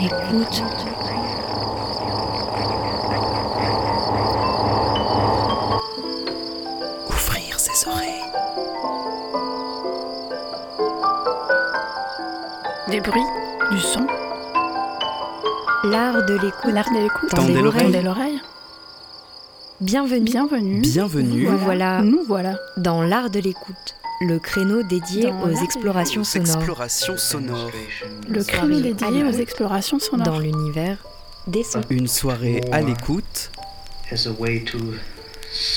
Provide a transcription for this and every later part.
Écoute. Ouvrir ses oreilles. Des bruits, du son, L'art de l'écoute. l'art de l'écoute. Tendez l'oreille. Tendez l'oreille. Bienvenue. Bienvenue. Bienvenue Nous voilà Nous voilà. dans l'art de l'écoute, le créneau dédié Dans aux explorations sonores explorations sonores. Le créneau dédié aux explorations sonores. dans l'univers des sons. Une soirée à l'écoute as a way to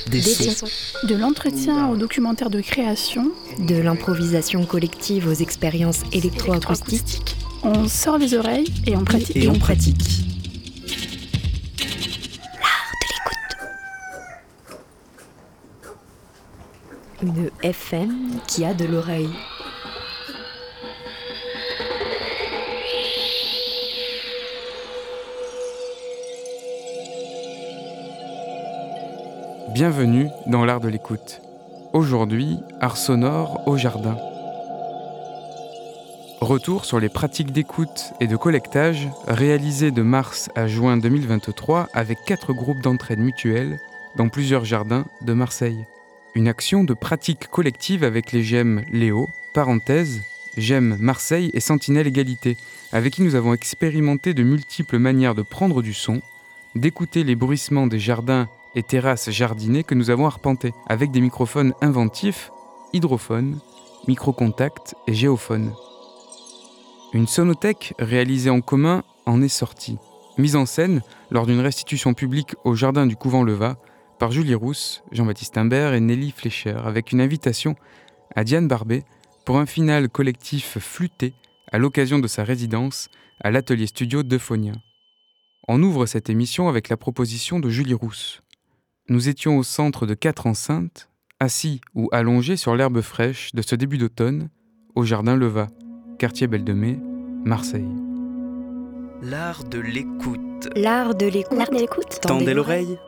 des Des sons. sons. De l'entretien au documentaire de création, De l'improvisation collective aux expériences électroacoustiques. électroacoustique. On sort les oreilles et on pratique. Et on pratique. FM qui a de l'oreille. Bienvenue dans l'art de l'écoute. Aujourd'hui, art sonore au jardin. Retour sur les pratiques d'écoute et de collectage réalisées de mars à juin 2023 avec quatre groupes d'entraide mutuelle dans plusieurs jardins de Marseille. Une action de pratique collective avec les GEM Léo, parenthèse, GEM Marseille et Sentinelle Égalité, avec qui nous avons expérimenté de multiples manières de prendre du son, d'écouter les bruissements des jardins et terrasses jardinées que nous avons arpentées, avec des microphones inventifs, hydrophones, micro-contact et géophones. Une sonothèque réalisée en commun en est sortie, mise en scène lors d'une restitution publique au jardin du couvent Leva par Julie Rousse, Jean-Baptiste Imbert et Nelly Fleischer, avec une invitation à Diane Barbet pour un final collectif flûté à l'occasion de sa résidence à l'atelier studio d'Euphonia. On ouvre cette émission avec la proposition de Julie Rousse. Nous étions au centre de quatre enceintes, assis ou allongés sur l'herbe fraîche de ce début d'automne, au jardin Leva, quartier Belle de Mai, Marseille. L'art de l'écoute. L'art de l'écoute. L'art de l'écoute. Tendez l'oreille.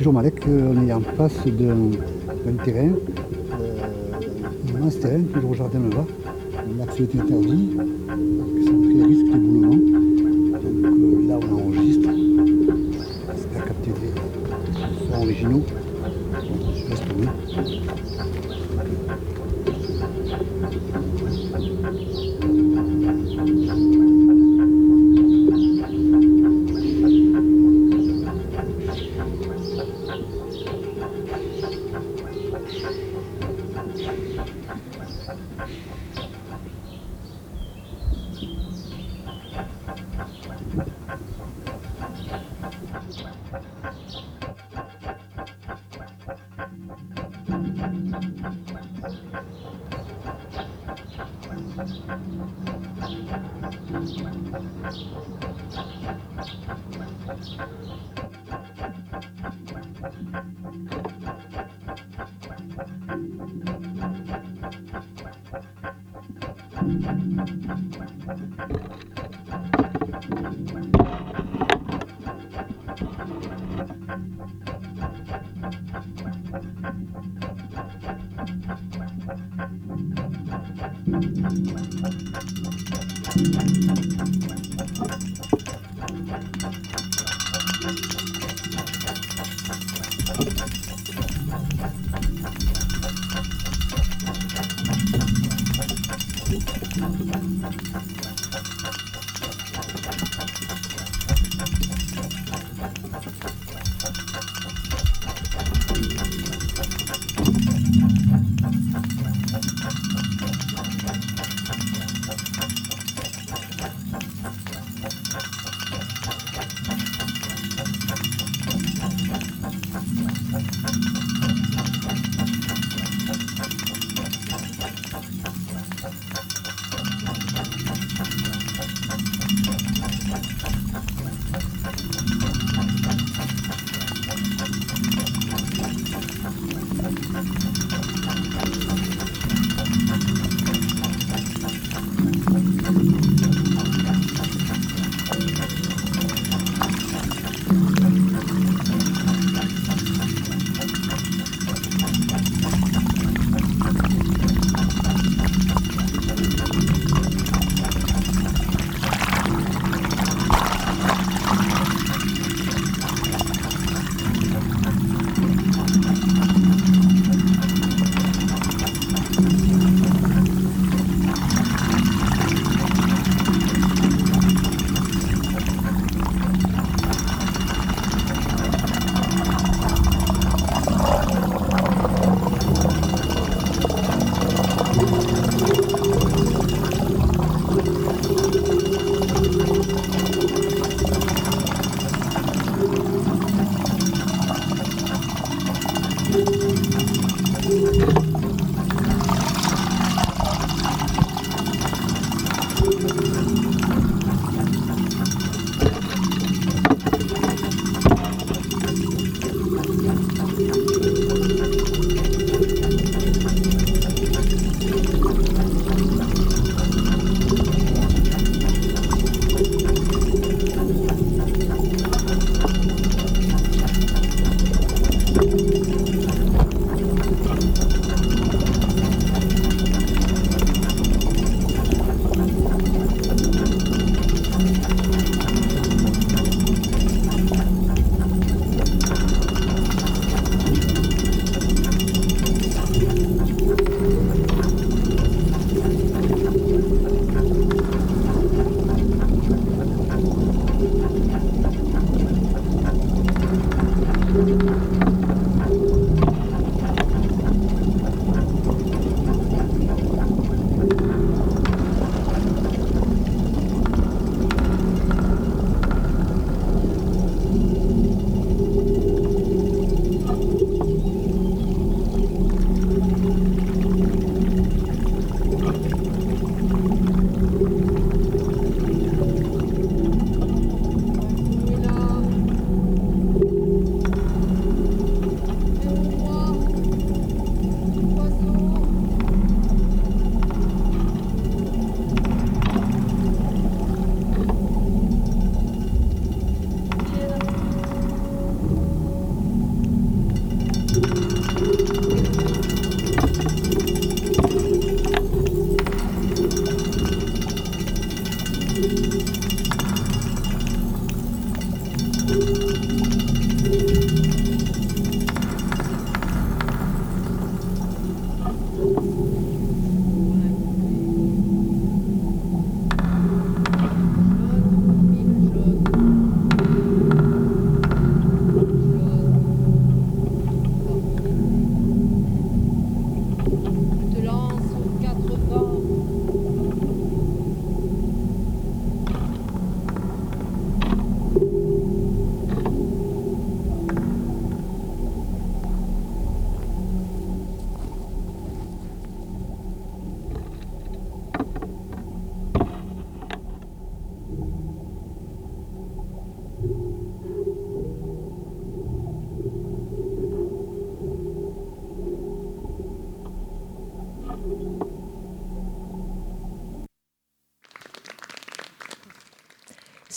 Toujours malais qu'on est en face d'un d'un terrain, euh, un immense terrain, toujours au jardin là-bas. L'accès est interdit,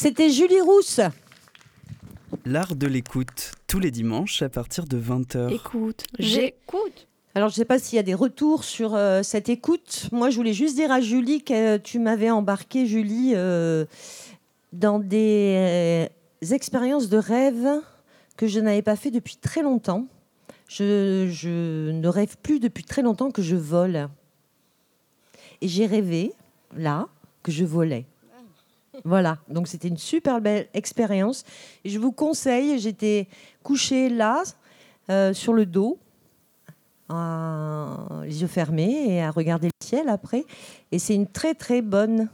C'était Julie Rousse. L'art de l'écoute, tous les dimanches à partir de 20h. Écoute, J'écoute. Alors, je ne sais pas s'il y a des retours sur euh, cette écoute. Moi, je voulais juste dire à Julie que tu m'avais embarqué, Julie, euh, dans des euh, expériences de rêve que je n'avais pas fait depuis très longtemps. Je, je ne rêve plus depuis très longtemps que je vole. Et j'ai rêvé, là, que je volais. Voilà, donc c'était une super belle expérience. Et je vous conseille, j'étais couchée là, euh, sur le dos, à- les yeux fermés et à regarder le ciel après. Et c'est une très très bonne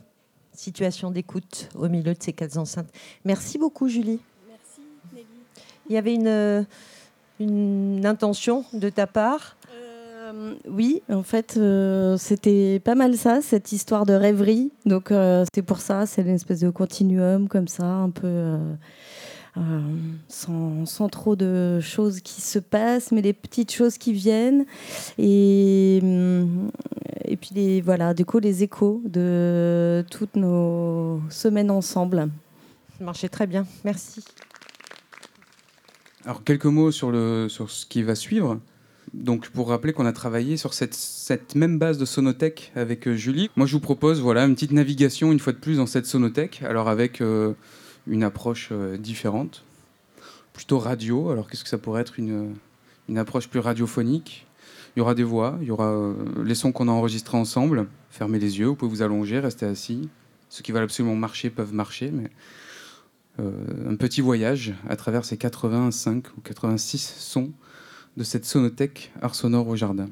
situation d'écoute au milieu de ces quatre enceintes. Merci beaucoup Julie. Merci, Nelly. Il y avait une, une intention de ta part. Euh, oui, en fait, euh, c'était pas mal ça, cette histoire de rêverie. Donc, euh, c'est pour ça, c'est une espèce de continuum comme ça, un peu euh, euh, sans, sans trop de choses qui se passent, mais des petites choses qui viennent. Et, et puis, les, voilà, du coup, les échos de toutes nos semaines ensemble. Ça marchait très bien. Merci. Alors quelques mots sur, le, sur ce qui va suivre. Donc pour rappeler qu'on a travaillé sur cette, même base de sonothèque avec euh, Julie. Moi je vous propose voilà une petite navigation une fois de plus dans cette sonothèque, alors avec euh, une approche euh, différente, plutôt radio. Alors qu'est-ce que ça pourrait être une, une approche plus radiophonique? Il y aura des voix, il y aura les sons qu'on a enregistrés ensemble. Fermez les yeux, vous pouvez vous allonger, rester assis. Ceux qui veulent absolument marcher peuvent marcher, mais un petit voyage à travers ces 85 ou 86 sons de cette sonothèque art sonore au jardin.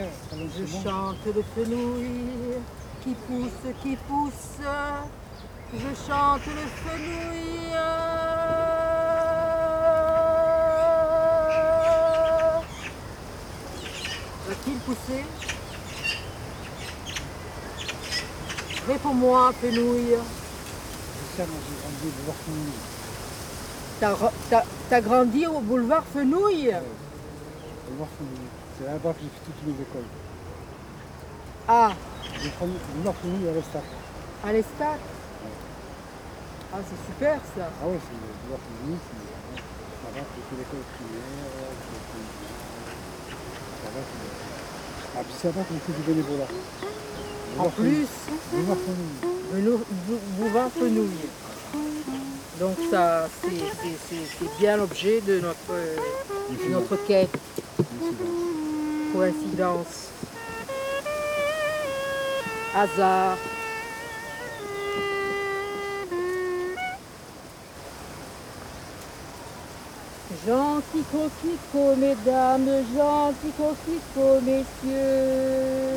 Ah oui. Je chante le fenouil qui pousse, qui pousse. Je chante le fenouil. Va-t-il pousser? Réponds-moi, fenouil. T'as grandi au boulevard Fenouil C'est là-bas que j'ai fait toutes mes écoles. Ah, J'ai boulevard Fenouil à l'Estac. à l'Estat Ah, c'est super ça. Ah ouais, c'est le boulevard Fenouil. c'est- Là-bas, j'ai fait l'école primaire. fait- Là-bas, c'est- Ah, puis c'est là-bas qu'on fait du bénévolat. En plus, Boulevard Fenouil. Beno- Bou- boulevard Fenouil. Donc ça, c'est- c'est c'est- c'est bien l'objet de notre, euh, de notre quête. Coïncidence. Hasard. Gentil coquelicot, mesdames, gentil coquelicot, messieurs.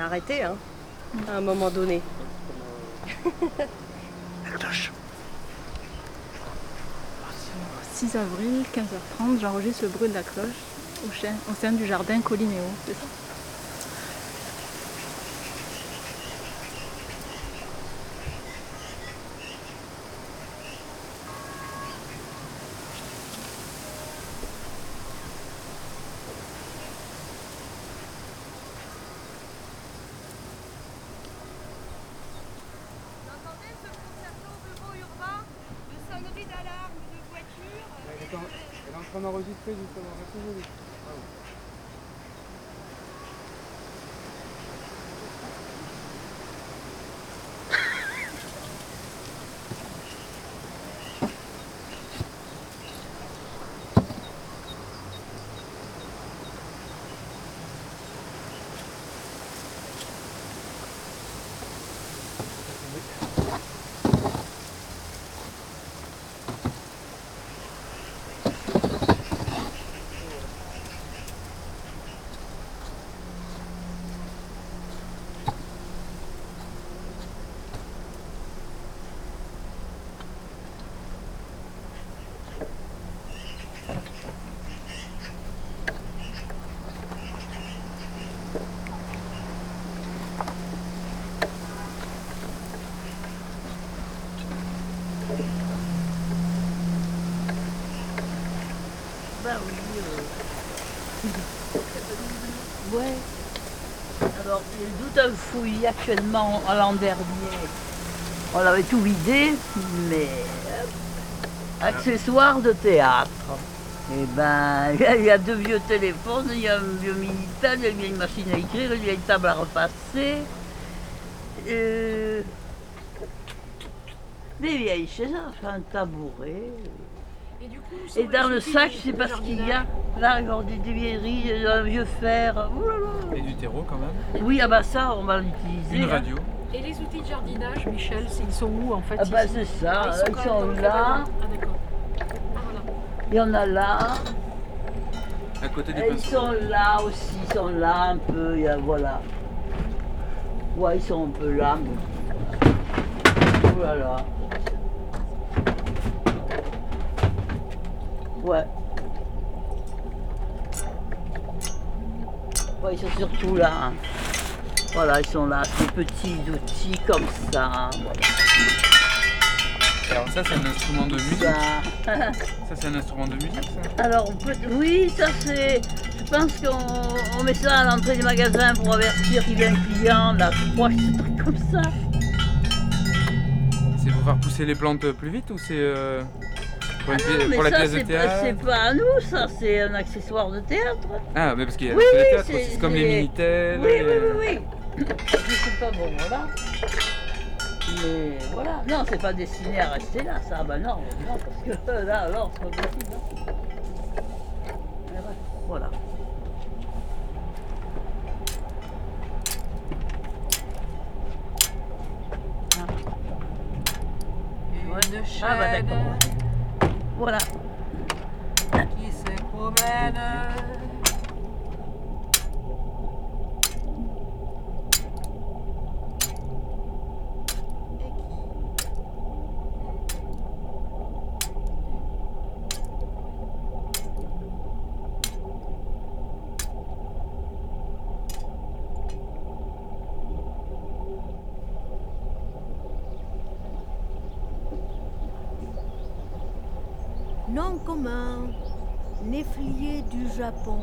Arrêter, hein, à un moment donné. La cloche. 6 avril, 15h30, j'enregistre le bruit de la cloche au, sein, au sein du jardin c'est ça? En train d'enregistrer justement, merci Julie. Bah oui. euh. Ouais. Alors, il doute un fouille actuellement l'an dernier. On avait tout vidé, mais. euh, accessoires de théâtre. Eh ben, il y a- il y a deux vieux téléphones, il y a un vieux Minitel, il y a une vieille machine à écrire, une vieille table à repasser. Euh, des vieilles chaises, enfin, un tabouret. Et du coup, Et dans le sac, je sais pas ce qu'il y a. Là, regarde, des, des vieilleries, un vieux fer. Ouh là là. Et du terreau quand même. Oui, ah bah ça, on va l'utiliser. Une hein. radio. Et les outils de jardinage, Michel, c'est- ils sont où en fait Ah bah c'est ça, Ah, ils sont là. Ah d'accord. Ah voilà. Il y en a là. À côté du Et ils sont là aussi, ils sont là un peu, il y a- voilà. Ouais, ils sont un peu là. mais- Oh là là. Ouais. Ouais, ils sont surtout là. Voilà, ils sont là, ces petits outils comme ça. Voilà. Alors ça c'est un instrument de musique. Ça. Ça c'est un instrument de musique ça Alors, peut- oui, ça c'est. Je pense qu'on on met ça à l'entrée du magasin pour avertir qu'il y a un client, la croix, ce truc comme ça. C'est pour faire pousser les plantes plus vite ou c'est euh, pour, une Ah non, mais pour la ça, pièce de c'est pas, théâtre c'est pas à nous, ça, c'est un accessoire de théâtre. Ah mais parce qu'il y a Oui, oui, théâtre c'est- comme les Minitel. Oui, oui, euh, oui, oui. Je sais pas, bon, voilà. Mais voilà. Non, c'est pas destiné à rester là, ça. Bah non, non parce que là, alors, c'est pas possible. hein. Voilà. Une chaîne Ah bah d'accord. Voilà. qui se promène. Nom commun, néflier du Japon,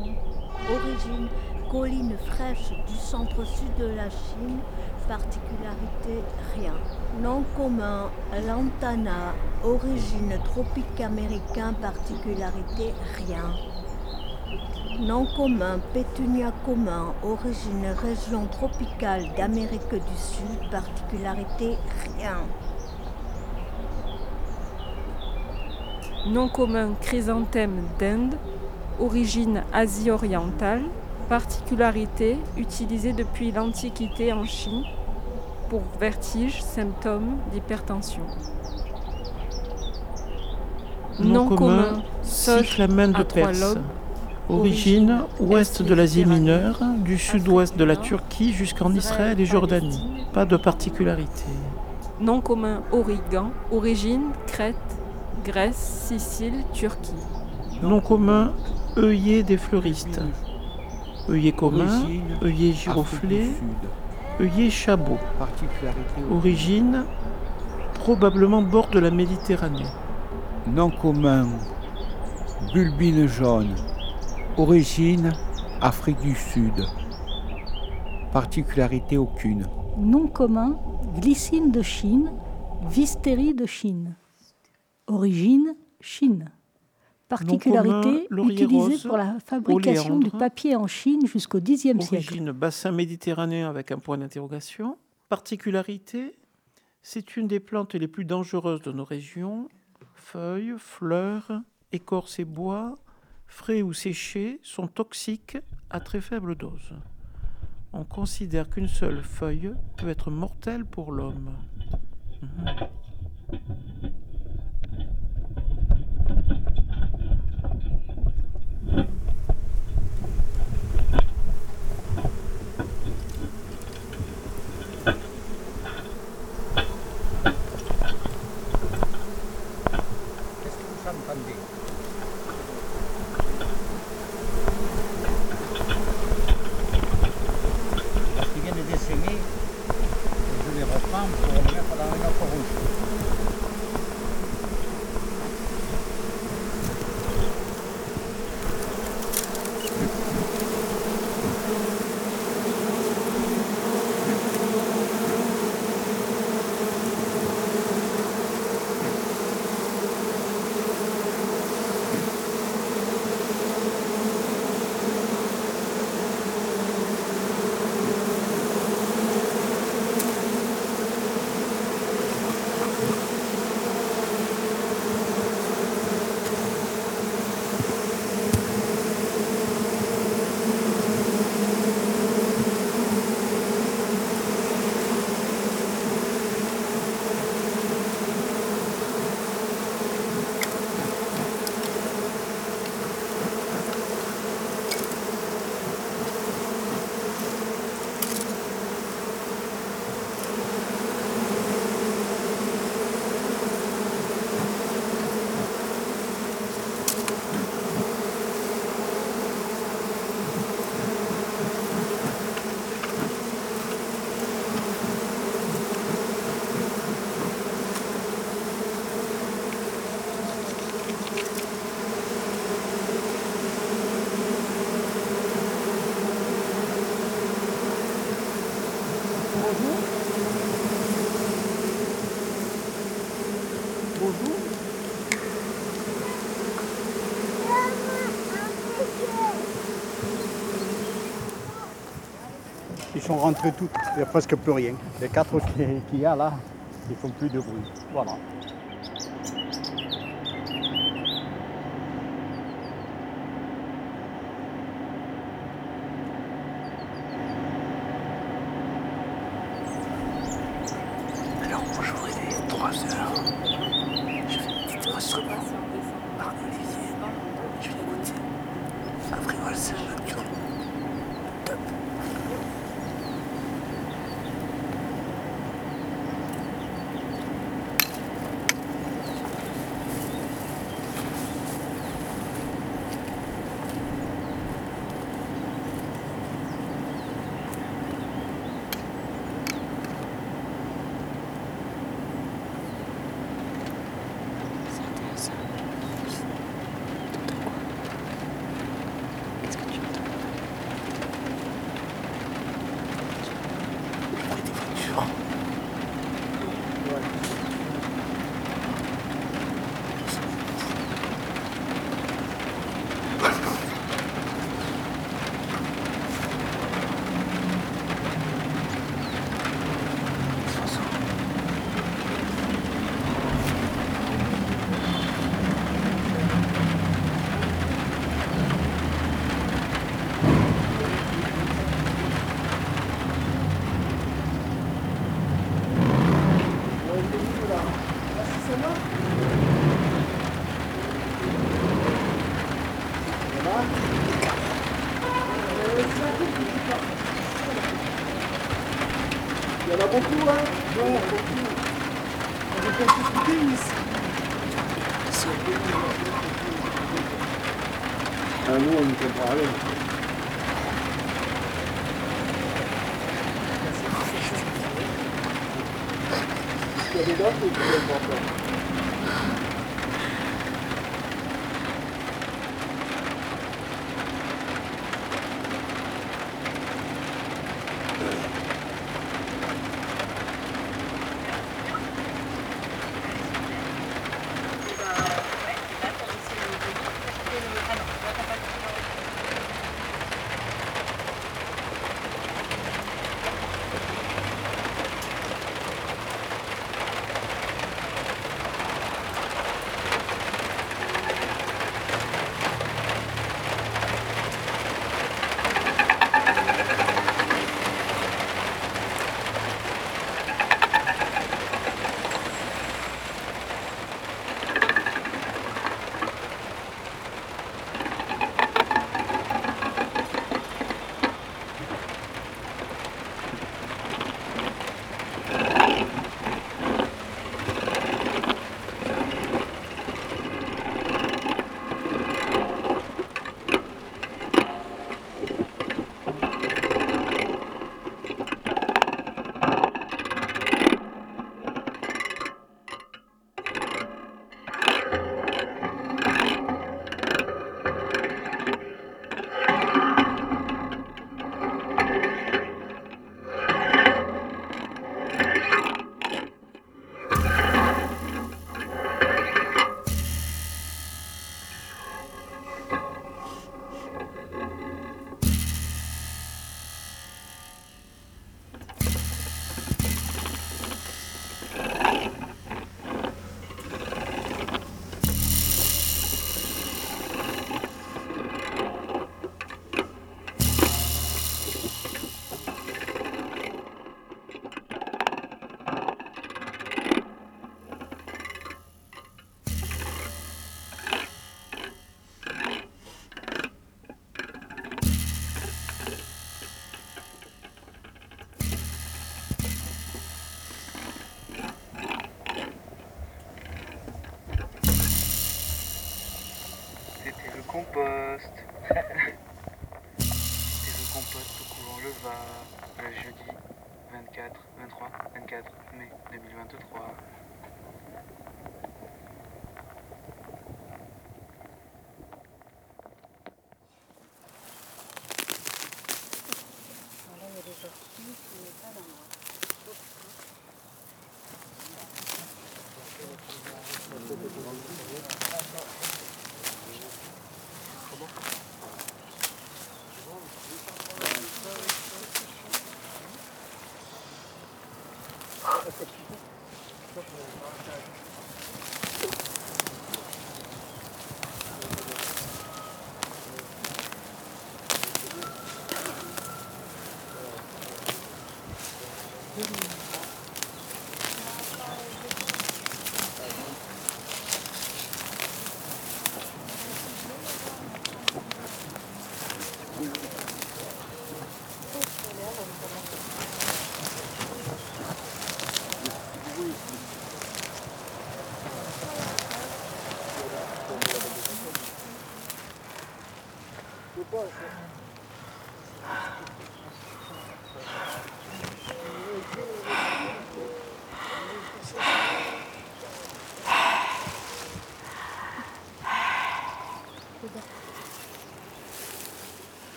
origine colline fraîche du centre-sud de la Chine, particularité rien. Nom commun, lantana, origine tropique américain, particularité rien. Nom commun, pétunia commun, origine région tropicale d'Amérique du Sud, particularité rien. Nom commun chrysanthème d'Inde, origine Asie orientale, particularité utilisée depuis l'Antiquité en Chine pour vertige, symptômes d'hypertension. Nom commun, cyclamen de Perse. lobes, Origine ouest de l'Asie mineure, du sud-ouest de la Turquie jusqu'en Israël et Jordanie. Pas de particularité. Nom commun origan, origine Crète, Grèce, Sicile, Turquie. Nom commun œillet des fleuristes. œillet commun, œillet giroflé, œillet chabot. Origine probablement bord de la Méditerranée. Nom commun bulbine jaune. Origine Afrique du Sud. Particularité aucune. Nom commun glycine de Chine, Vistérie de Chine. Origine Chine. Particularité utilisée rose, pour la fabrication du oléandre. papier en Chine jusqu'au Xe siècle. Origine bassin méditerranéen avec un point d'interrogation. Particularité, c'est une des plantes les plus dangereuses de nos régions. Feuilles, fleurs, écorces et bois, frais ou séchés, sont toxiques à très faible dose. On considère qu'une seule feuille peut être mortelle pour l'homme. Mhm. Sont rentrés toutes, il n'y a presque plus rien. Les quatre qui- qu'il y a là, ils font plus de bruit. Voilà.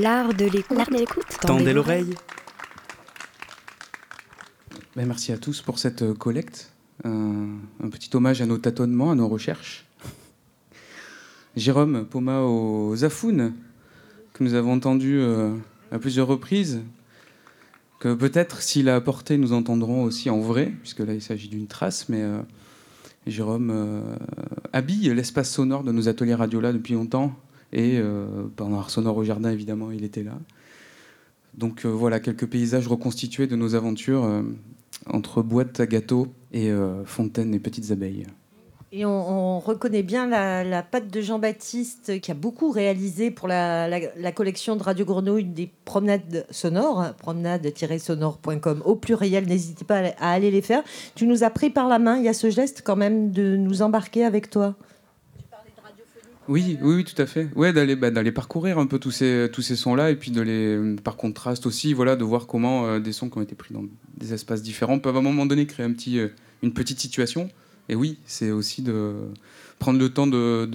L'art de l'écoute. Tendez l'oreille. Ben, merci à tous pour cette euh, collecte. Un, un petit hommage à nos tâtonnements, à nos recherches. Jérôme Poma aux Zafounes, que nous avons entendu euh, à plusieurs reprises, que peut-être s'il a apporté, nous entendrons aussi en vrai, puisque là il s'agit d'une trace, mais euh, Jérôme euh, habille l'espace sonore de nos ateliers radio là depuis longtemps, et euh, pendant Art Sonore au Jardin, évidemment, il était là. Donc euh, voilà, quelques paysages reconstitués de nos aventures euh, entre boîtes à gâteaux et euh, fontaines et petites abeilles. Et on, on reconnaît bien la, la patte de Jean-Baptiste qui a beaucoup réalisé pour la, la- collection de Radio Grenouille des promenades sonores, promenade-sonore.com au pluriel, n'hésitez pas à aller les faire. Tu nous as pris par la main, il y a ce geste quand même de nous embarquer avec toi. Oui, oui, tout à fait. Ouais, d'aller bah, d'aller parcourir un peu tous ces, tous ces sons-là et puis de les, par contraste aussi, voilà, de voir comment euh, des sons qui ont été pris dans des espaces différents peuvent à un moment donné créer un petit, euh, une petite situation. Et oui, c'est aussi de prendre le temps de,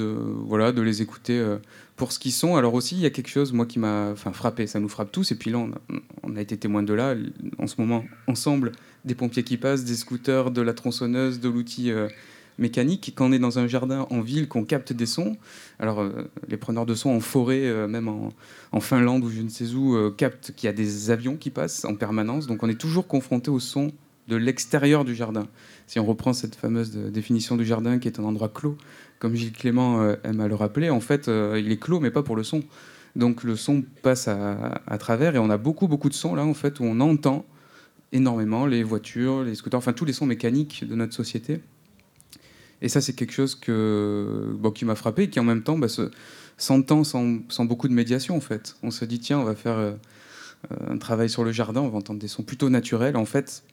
voilà, de les écouter euh, pour ce qu'ils sont. Alors aussi, il y a quelque chose, moi, qui m'a enfin, frappé. Ça nous frappe tous. Et puis là, on a, on a été témoins de là, en ce moment, ensemble, des pompiers qui passent, des scooters, de la tronçonneuse, de l'outil mécanique. Quand on est dans un jardin en ville, qu'on capte des sons, alors euh, les preneurs de sons en forêt, euh, même en, Finlande ou je ne sais où, euh, captent qu'il y a des avions qui passent en permanence. Donc on est toujours confronté au son de l'extérieur du jardin. Si on reprend cette fameuse définition du jardin qui est un endroit clos, comme Gilles Clément aime à le rappeler, en fait, il est clos, mais pas pour le son. Donc le son passe à, à travers et on a beaucoup, beaucoup de sons là, en fait, où on entend énormément les voitures, les scooters, enfin tous les sons mécaniques de notre société. Et ça, c'est quelque chose qui m'a frappé et qui en même temps bah, se- s'entend sans, beaucoup de médiation en fait. On se dit, tiens, on va faire euh, un travail sur le jardin, on va entendre des sons plutôt naturels. En fait,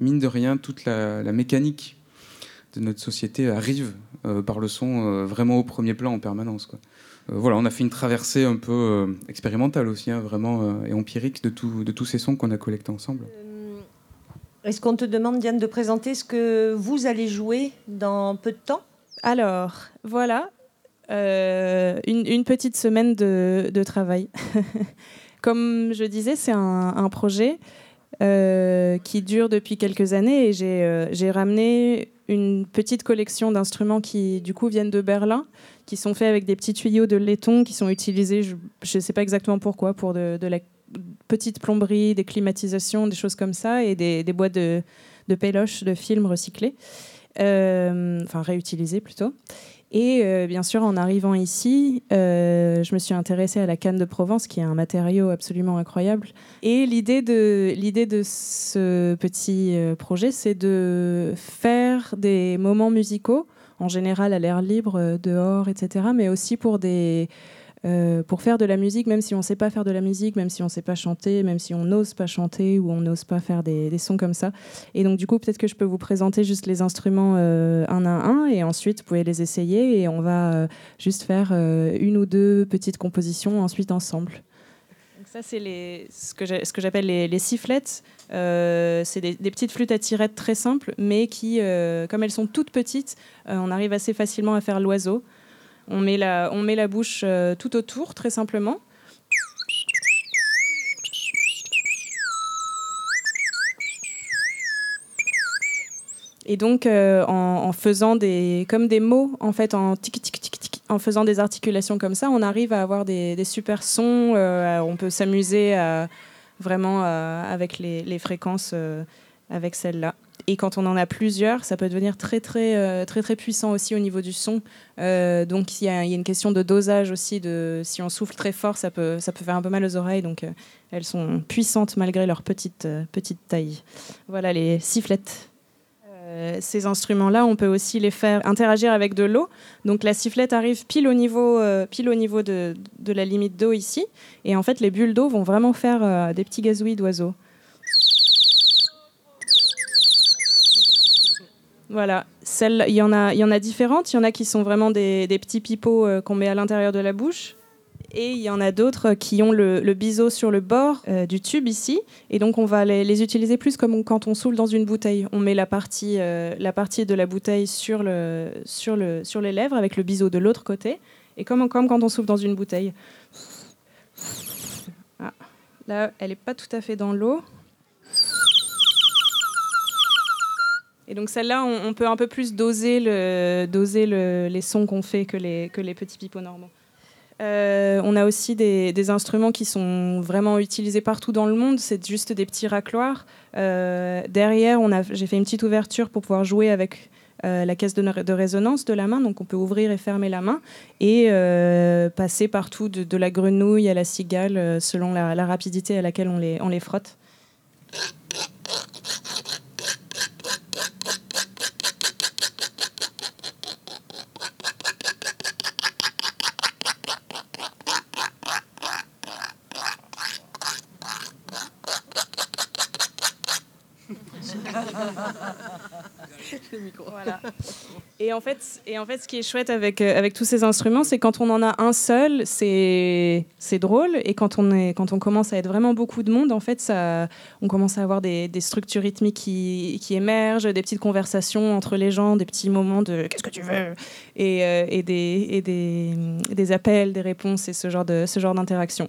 mine de rien, toute la, mécanique de notre société arrive euh, par le son euh, vraiment au premier plan en permanence. voilà, on a fait une traversée un peu expérimentale aussi, hein, vraiment, et empirique de tous ces sons qu'on a collectés ensemble. Est-ce qu'on te demande, Diane, de présenter ce que vous allez jouer dans peu de temps? Alors, voilà, euh, une, petite semaine de, travail. Comme je disais, c'est un, projet euh, qui dure depuis quelques années et j'ai euh, j'ai ramené une petite collection d'instruments qui, du coup, viennent de Berlin, qui sont faits avec des petits tuyaux de laiton qui sont utilisés, je ne sais pas exactement pourquoi, pour de, de la petite plomberie, des climatisations, des choses comme ça, et des, des boîtes de, de péloches, de films recyclés, Euh, enfin réutilisés plutôt. Et euh, bien sûr, en arrivant ici, euh, je me suis intéressée à la canne de Provence, qui est un matériau absolument incroyable. Et l'idée de, l'idée de ce petit projet, c'est de faire des moments musicaux, en général à l'air libre, dehors, etc., mais aussi pour des... euh, pour faire de la musique, même si on ne sait pas faire de la musique, même si on ne sait pas chanter, même si on n'ose pas chanter ou on n'ose pas faire des, sons comme ça. Et donc, du coup, peut-être que je peux vous présenter juste les instruments euh, un à un et ensuite, vous pouvez les essayer et on va euh, juste faire une ou deux petites compositions ensuite ensemble. Donc ça, c'est ce que j'appelle les, sifflettes. C'est des, des petites flûtes à tirette très simples, mais qui, comme elles sont toutes petites, on arrive assez facilement à faire l'oiseau. On met la, bouche euh, tout autour, très simplement. Et donc, euh, en, faisant des, comme des mots, en fait, en tic tic tic tic, en faisant des articulations comme ça, on arrive à avoir des, super sons. euh, on peut s'amuser vraiment avec les, les fréquences avec celle-là. Et quand on en a plusieurs, ça peut devenir très très euh, très très puissant aussi au niveau du son. Euh, donc il y, a une question de dosage aussi. Si on souffle très fort, ça peut faire un peu mal aux oreilles. Donc euh, elles sont puissantes malgré leur petite petite taille. Voilà les sifflettes. Ces instruments-là, on peut aussi les faire interagir avec de l'eau. Donc la sifflette arrive pile au niveau, pile au niveau de, la limite d'eau ici. Et en fait, les bulles d'eau vont vraiment faire des petits gazouillis d'oiseaux. Voilà, il y, en a- y en a différentes. Il y en a qui sont vraiment des, petits pipeaux euh, qu'on met à l'intérieur de la bouche. Et il y en a d'autres qui ont le, biseau sur le bord euh, du tube ici. Et donc, on va les, utiliser plus comme quand on souffle dans une bouteille. On met la partie, euh, la partie de la bouteille sur, le, sur, le, sur les lèvres avec le biseau de l'autre côté. Et comme, quand on souffle dans une bouteille. Là, elle n'est pas tout à fait dans l'eau. Et donc celle-là, on, peut un peu plus doser, le, doser le- les sons qu'on fait que les, petits pipeaux normaux. Euh, on a aussi des, instruments qui sont vraiment utilisés partout dans le monde. C'est juste des petits racloirs. Euh, derrière, j'ai fait une petite ouverture pour pouvoir jouer avec euh, la caisse de, résonance de la main. Donc on peut ouvrir et fermer la main et passer partout de, la grenouille à la cigale selon la, rapidité à laquelle on les frotte. Et en fait, et en fait, ce qui est chouette avec, euh, avec tous ces instruments, c'est quand on en a un seul, c'est c'est drôle. Et quand on, est, quand on commence à être vraiment beaucoup de monde, en fait, ça, on commence à avoir des, des structures rythmiques qui, qui émergent, des petites conversations entre les gens, des petits moments de qu'est-ce que tu veux? Et, euh, et, des, et des, des appels, des réponses et ce genre de ce genre d'interaction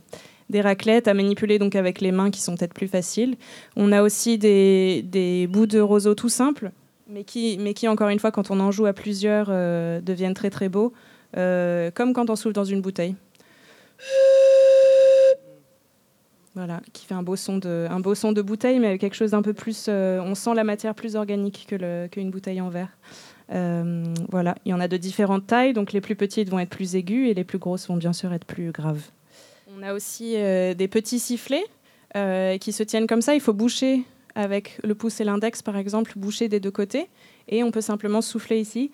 des raclettes à manipuler donc avec les mains qui sont peut-être plus faciles. On a aussi des, bouts de roseau tout simples, mais qui, mais qui, encore une fois, quand on en joue à plusieurs, euh, deviennent très très beaux, euh, comme quand on souffle dans une bouteille. Voilà, qui fait un beau son de, un beau son de bouteille, mais avec quelque chose d'un peu plus. euh, on sent la matière plus organique que qu'une bouteille en verre. Voilà, il y en a de différentes tailles, donc les plus petites vont être plus aiguës et les plus grosses vont bien sûr être plus graves. On a aussi euh, des petits sifflets euh, qui se tiennent comme ça. Il faut boucher avec le pouce et l'index, par exemple, boucher des deux côtés. Et on peut simplement souffler ici.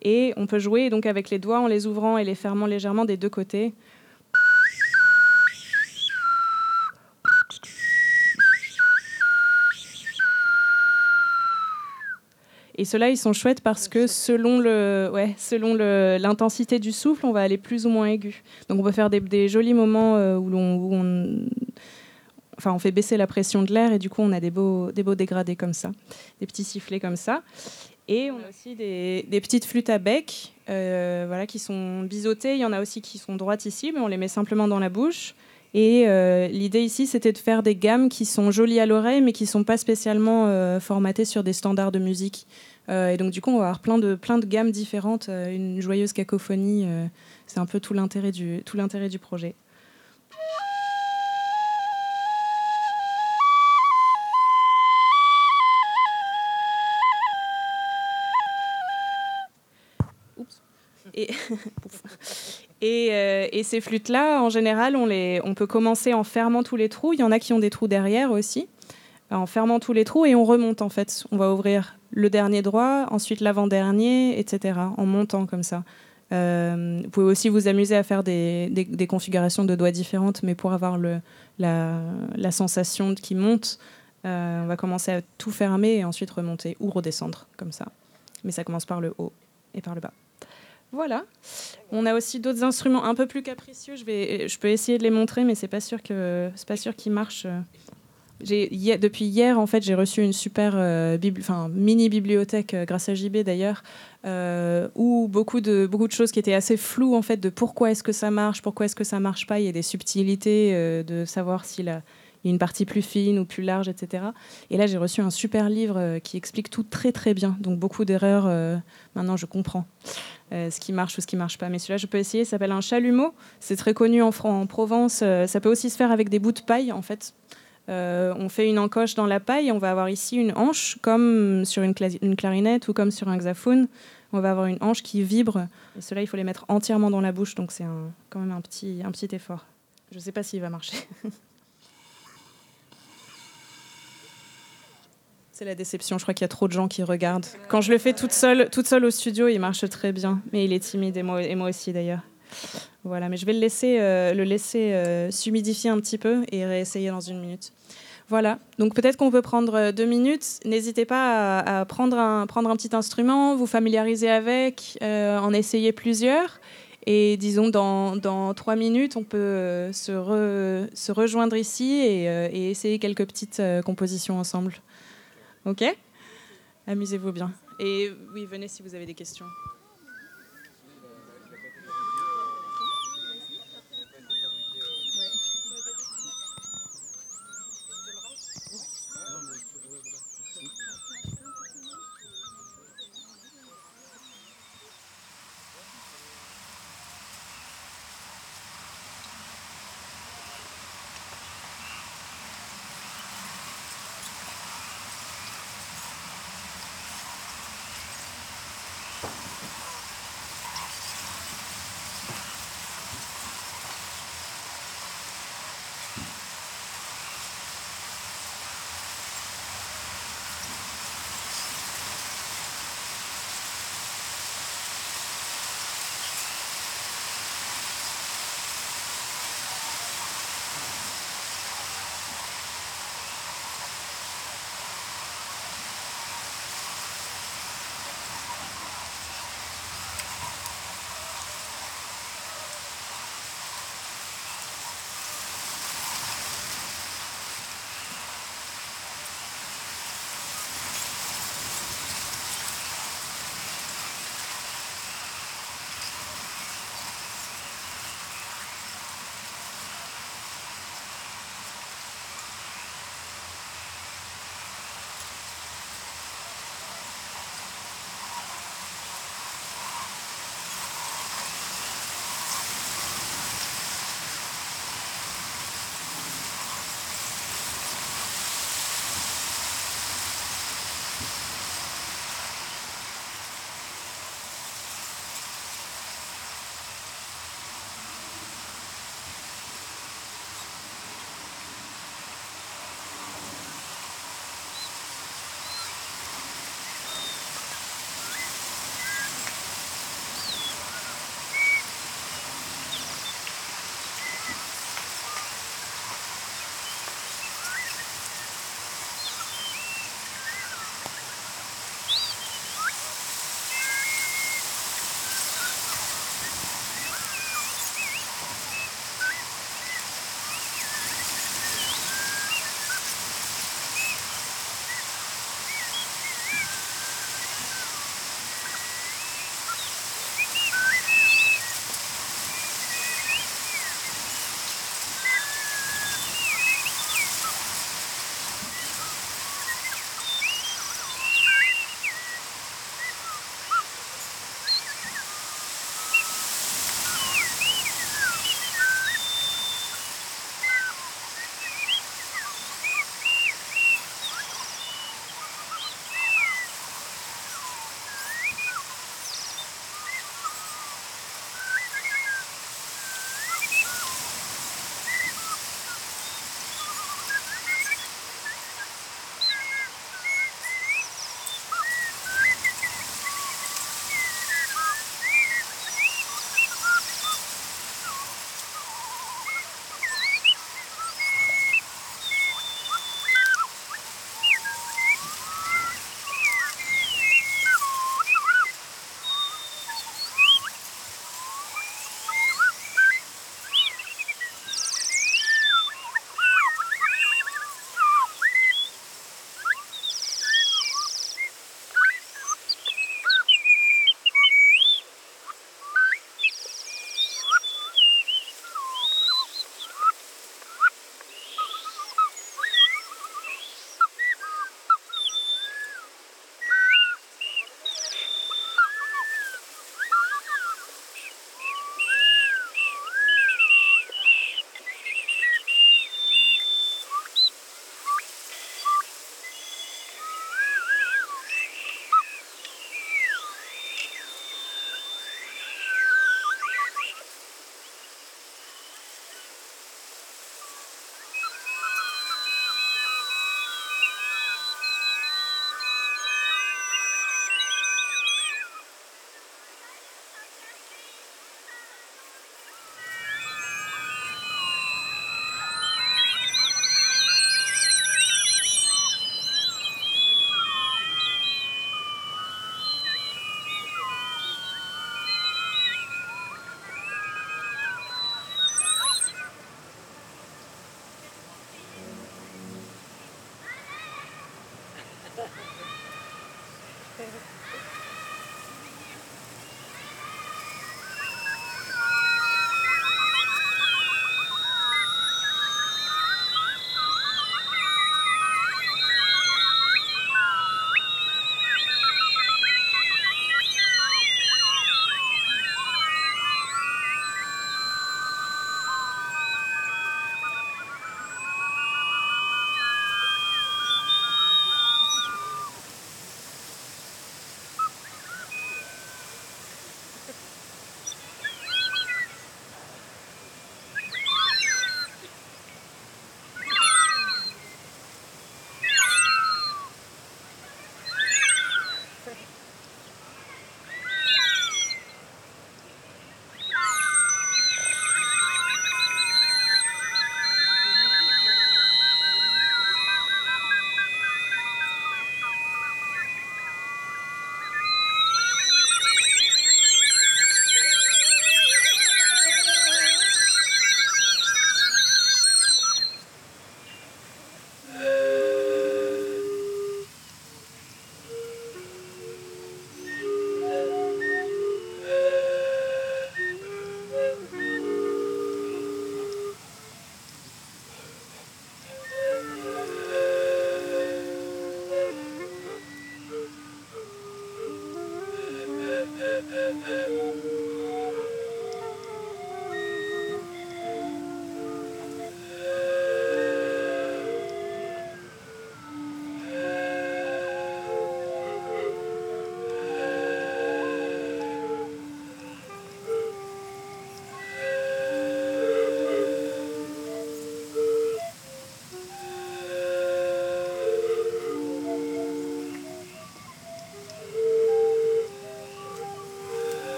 Et on peut jouer donc avec les doigts en les ouvrant et les fermant légèrement des deux côtés. Et ceux-là, ils sont chouettes parce que selon le, ouais, selon l'intensité du souffle, on va aller plus ou moins aigu. Donc on peut faire des, jolis moments euh, où, on, enfin, on fait baisser la pression de l'air et du coup on a des beaux, des beaux dégradés comme ça, des petits sifflets comme ça. Et on a aussi des, des petites flûtes à bec, euh, voilà, qui sont biseautées. Il y en a aussi qui sont droites ici, mais on les met simplement dans la bouche. Et euh, l'idée ici, c'était de faire des gammes qui sont jolies à l'oreille, mais qui ne sont pas spécialement euh, formatées sur des standards de musique. Euh, et donc, du coup, on va avoir plein de, plein de gammes différentes, une joyeuse cacophonie. c'est un peu tout l'intérêt du, tout l'intérêt du projet. Oups. Et, et, euh, et ces flûtes-là, en général, on, peut commencer en fermant tous les trous. Il y en a qui ont des trous derrière aussi. En fermant tous les trous et on remonte en fait. On va ouvrir le dernier droit, ensuite l'avant-dernier, etc. En montant comme ça. Euh, vous pouvez aussi vous amuser à faire des, configurations de doigts différentes, mais pour avoir la sensation qui monte, euh, on va commencer à tout fermer et ensuite remonter ou redescendre comme ça. Mais ça commence par le haut et par le bas. Voilà. On a aussi d'autres instruments un peu plus capricieux. Je, vais, je peux essayer de les montrer, mais c'est pas pas sûr qu'ils marchent. Depuis hier, en fait, j'ai reçu une super euh, mini bibliothèque euh, grâce à JB d'ailleurs, euh, où beaucoup de beaucoup de choses qui étaient assez floues en fait de pourquoi est-ce que ça marche, pourquoi est-ce que ça marche pas. Il y a des subtilités de savoir si la une partie plus fine ou plus large, etc. Et là, j'ai reçu un super livre euh, qui explique tout très très bien. Donc beaucoup d'erreurs. euh, maintenant, je comprends euh, ce qui marche ou ce qui marche pas. Mais celui-là, je peux essayer. Ça s'appelle un chalumeau. C'est très connu en, Provence. Ça peut aussi se faire avec des bouts de paille, en fait. On fait une encoche dans la paille. On va avoir ici une hanche, comme sur une, cla- une clarinette ou comme sur un xylophone. On va avoir une hanche qui vibre. Cela, il faut les mettre entièrement dans la bouche. Donc c'est quand même un petit, un petit effort. Je ne sais pas s'il va marcher. C'est la déception. Je crois qu'il y a trop de gens qui regardent. Quand je le fais toute seule, toute seule au studio, il marche très bien. Mais il est timide et moi, aussi d'ailleurs. Voilà, mais je vais le laisser, euh, laisser euh, s'humidifier un petit peu et réessayer dans une minute. Voilà, donc peut-être qu'on peut prendre euh, deux minutes. N'hésitez pas à, prendre, un, prendre un petit instrument, vous familiariser avec, en essayer plusieurs. Et disons, dans, dans trois minutes, on peut se, re- se rejoindre ici et, essayer quelques petites compositions ensemble. Ok Amusez-vous bien. Et oui, venez si vous avez des questions.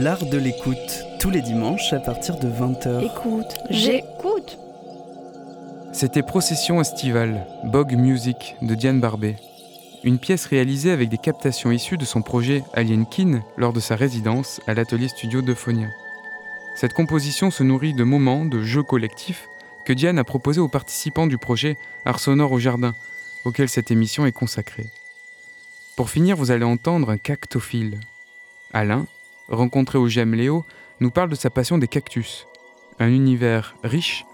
L'art de l'écoute, tous les dimanches à partir de 20h. Écoute, j'écoute. C'était Procession estivale, Bog Music de Diane Barbet. Une pièce réalisée avec des captations issues de son projet Alien Kin lors de sa résidence à l'atelier studio de Phonia. Cette composition se nourrit de moments, de jeux collectifs que Diane a proposés aux participants du projet Art sonore au jardin, auquel cette émission est consacrée. Pour finir, vous allez entendre un cactophile. Alain, rencontré au GEM Léo, nous parle de sa passion des cactus, un univers riche,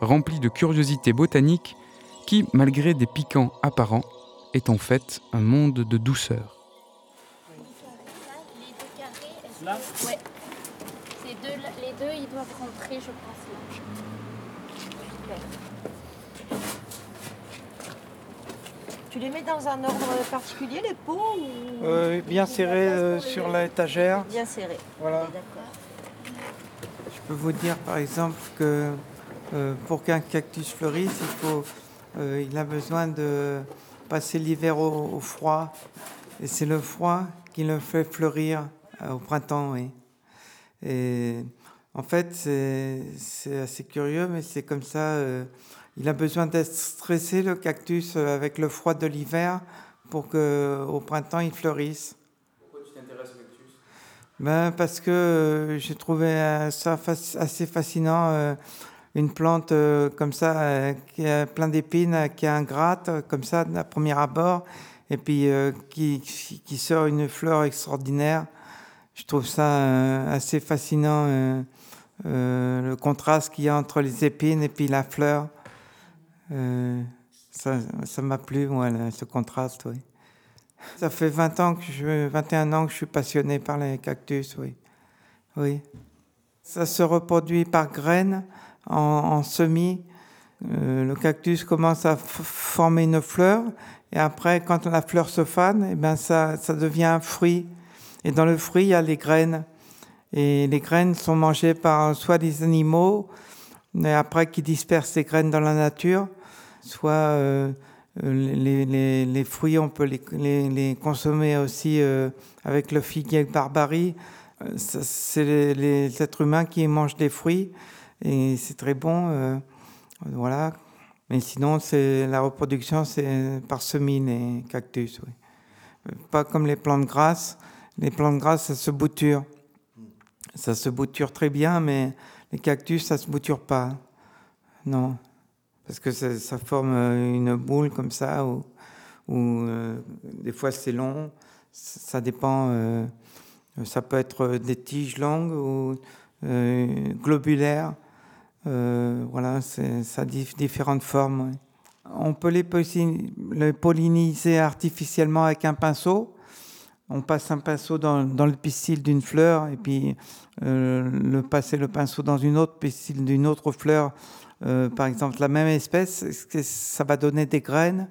rempli de curiosités botaniques qui, malgré des piquants apparents, est en fait un monde de douceur. Ils doivent rentrer, je pense, là. Tu les mets dans un ordre particulier, les pots ou... Euh, bien serré euh, sur l'étagère. Bien serré. Voilà. Je peux vous dire par exemple que euh, pour qu'un cactus fleurisse, il, faut, euh, il a besoin de passer l'hiver au, au froid. Et c'est le froid qui le fait fleurir euh, au printemps. Oui. Et en fait, c'est c'est assez curieux, mais c'est comme ça. Euh, il a besoin d'être stressé, le cactus, euh, avec le froid de l'hiver, pour qu'au printemps, il fleurisse. Pourquoi tu t'intéresses au cactus? Ben, parce que euh, j'ai trouvé euh, ça assez fascinant, euh, une plante euh, comme ça, euh, qui a plein d'épines, euh, qui a un gratte, euh, comme ça, à premier abord, et puis euh, qui, qui sort une fleur extraordinaire. Je trouve ça euh, assez fascinant, euh, euh, le contraste qu'il y a entre les épines et puis la fleur. Euh, ça m'a plu, moi, ce contraste, oui. Ça fait 20 ans que je, 21 ans que je suis passionné par les cactus, oui. Oui. Ça se reproduit par graines, en, semis. Euh, le cactus commence à former une fleur, et après, quand la fleur se fane, eh ben ça, ça devient un fruit. Et dans le fruit, il y a les graines. Et les graines sont mangées par soit des animaux, mais après qui dispersent ces graines dans la nature, soit euh, euh, les, fruits, on peut les, consommer aussi euh, avec le figuier barbarie. C'est les, êtres humains qui mangent des fruits et c'est très bon. voilà. Mais sinon, c'est la reproduction, c'est par semis, les cactus. Oui. Pas comme les plantes grasses. Les plantes grasses, ça se bouture. Ça se bouture très bien, mais les cactus, ça se bouture pas. Non. Parce que ça, forme euh, une boule comme ça, ou, euh, des fois c'est long. Ça, dépend. euh, ça peut être des tiges longues ou globulaires. Voilà, ça a dif- différentes formes. On peut les, polliniser artificiellement avec un pinceau. On passe un pinceau dans, dans le pistil d'une fleur et puis le passer le pinceau dans une autre pistil d'une autre fleur, par exemple la même espèce, est-ce que ça va donner des graines.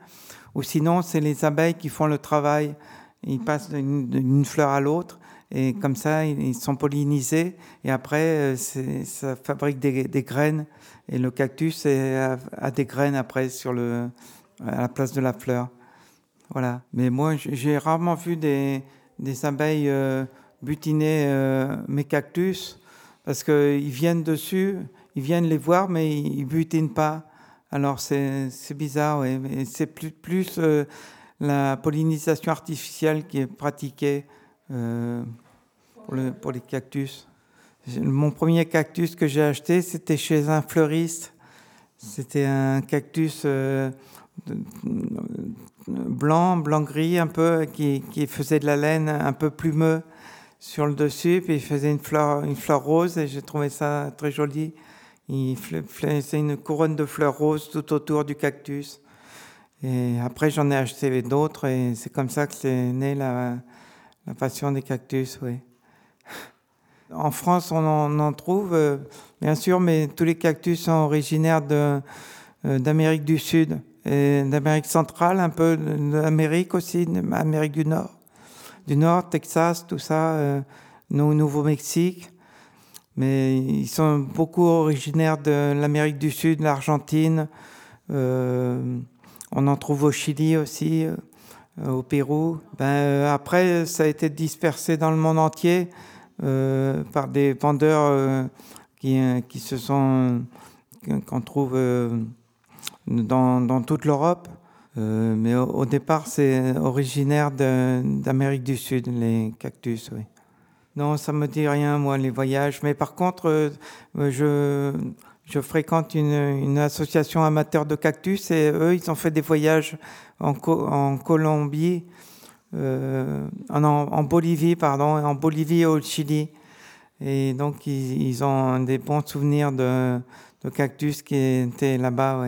Ou sinon, c'est les abeilles qui font le travail. Ils passent d'une fleur à l'autre et comme ça, ils sont pollinisés et après, euh, ça fabrique des, des graines et le cactus a, a des graines après sur le, à la place de la fleur. Voilà. Mais moi, j'ai rarement vu des, des abeilles euh, butiner euh, mes cactus parce qu'ils viennent dessus, ils viennent les voir, mais ils, butinent pas. Alors c'est bizarre, c'est plus, euh, la pollinisation artificielle qui est pratiquée euh, pour, le- pour les cactus. Mon premier cactus que j'ai acheté, c'était chez un fleuriste. C'était un cactus euh, blanc, blanc-gris un peu, qui, qui faisait de la laine un peu plumeux sur le dessus, puis il faisait une fleur, une fleur rose, et j'ai trouvé ça très joli. Faisait une couronne de fleurs roses tout autour du cactus. Et après, j'en ai acheté d'autres, et c'est comme ça que c'est né la, passion des cactus, oui. En France, on en, trouve, euh, bien sûr, mais tous les cactus sont originaires euh, d'Amérique du Sud et d'Amérique centrale, un peu d'Amérique aussi, d'Amérique du Nord. Du Nord, Texas, tout ça, euh, nou- Nouveau-Mexique. Mais ils sont beaucoup originaires de l'Amérique du Sud, l'Argentine. euh, on en trouve au Chili aussi, euh, au Pérou. Ben, euh, après, ça a été dispersé dans le monde entier. par des vendeurs qui, qui se sont qu'on trouve dans, toute l'Europe. Mais au, au départ, c'est originaire d'Amérique du Sud, les cactus, oui. Non, ça me dit rien, moi, les voyages. Mais par contre, euh, je, fréquente une, association amateur de cactus et eux, ils ont fait des voyages en, Co- en Colombie, euh, en, Bolivie, pardon, en Bolivie et au Chili. Et donc, ils, ont des bons souvenirs de, cactus qui étaient là-bas.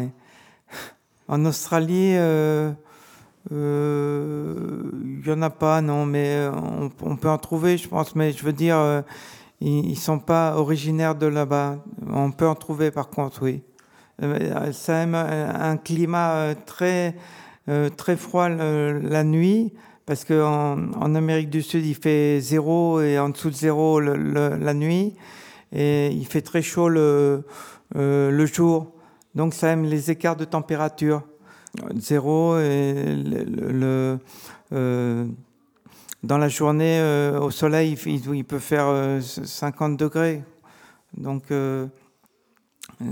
En Australie, euh, euh, il n'y en a pas, non, mais on, on peut en trouver, je pense. Mais je veux dire, euh, ils ne sont pas originaires de là-bas. On peut en trouver, par contre, oui. Euh, Ça aime un climat euh, très, euh, très froid la nuit, parce qu'en en Amérique du Sud, il fait zéro et en dessous de zéro la nuit, et il fait très chaud euh, le jour. Donc ça aime les écarts de température. Zéro et le, euh, dans la journée euh, au soleil, il, peut faire euh, 50 degrés. Donc euh,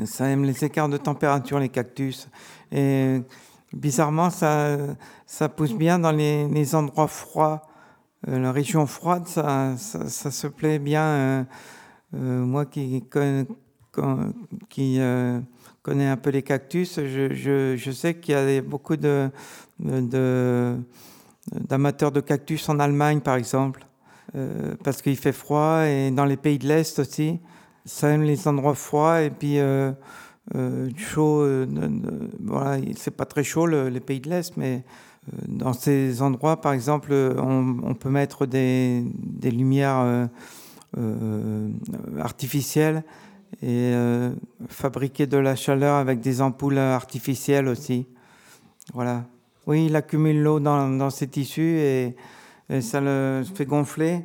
ça aime les écarts de température, les cactus. Et bizarrement, ça, ça pousse bien dans les, les endroits froids. La région froide, ça, ça, se plaît bien. moi qui, connais un peu les cactus, je, sais qu'il y a beaucoup d'amateurs de cactus en Allemagne, par exemple, euh, parce qu'il fait froid, et dans les pays de l'Est aussi. Ça aime les endroits froids, et puis euh, euh, chaud, euh, voilà, c'est pas très chaud, le- les pays de l'Est, mais euh, dans ces endroits, par exemple, on, peut mettre des, lumières artificielles et euh, fabriquer de la chaleur avec des ampoules artificielles aussi. Voilà. Oui, il accumule l'eau dans, dans ses tissus et, ça le fait gonfler.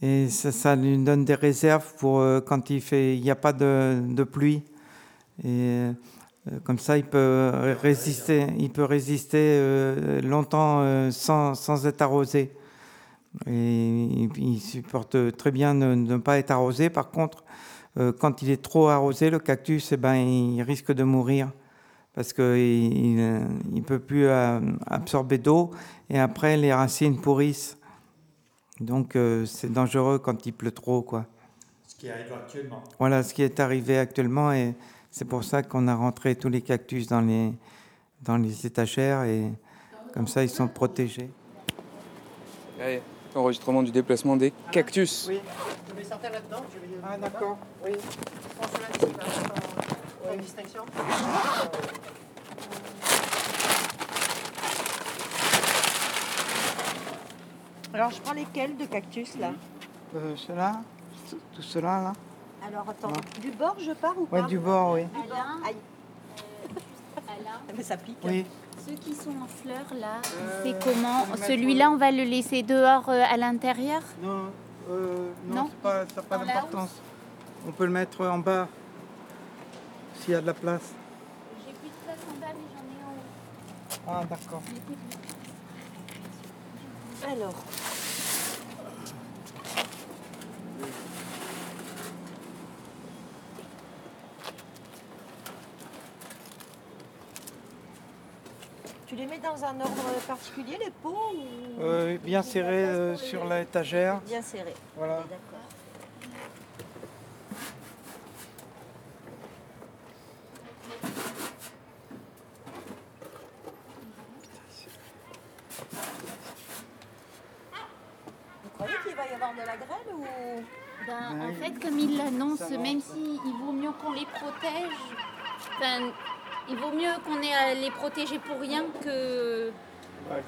Et ça, lui donne des réserves pour euh, quand il n'y a pas de, pluie. Et euh, comme ça, il peut résister, il peut résister longtemps sans, être arrosé. Et il, supporte très bien de ne pas être arrosé. Par contre, quand il est trop arrosé, le cactus, eh ben, il risque de mourir parce qu'il ne peut plus euh, absorber d'eau et après les racines pourrissent. Donc euh, c'est dangereux quand il pleut trop. Quoi. Ce qui arrive actuellement. Voilà ce qui est arrivé actuellement et c'est pour ça qu'on a rentré tous les cactus dans les, dans les étagères et comme ça ils sont protégés. Allez, enregistrement du déplacement des cactus. Oui. Je mets certains là-dedans. Je vais ah, d'accord. Oui. Ceux-là en distinction. Alors, je prends lesquels de cactus là Euh, cela, tout cela là Alors, attends, Non. du bord je pars ou pas Ouais, du bord, oui. Du bord Aïe. Alain, Mais ça pique. Oui. Ceux qui sont en fleurs là, Euh, c'est comment Celui-là, on va le laisser dehors euh, à l'intérieur? Non, euh, non, Non? c'est pas, ça n'a pas d'importance. On peut le mettre en bas s'il y a de la place. J'ai plus de place en bas, mais j'en ai en haut. Ah, d'accord. Alors. Tu les mets dans un ordre particulier, les pots ou... Euh, bien serré euh, sur l'étagère. Bien serré. Voilà. Vous croyez qu'il va y avoir de la grêle ou Ben, en fait, comme il l'annonce, même si il vaut mieux qu'on les protège, il vaut mieux qu'on ait à les protéger pour rien que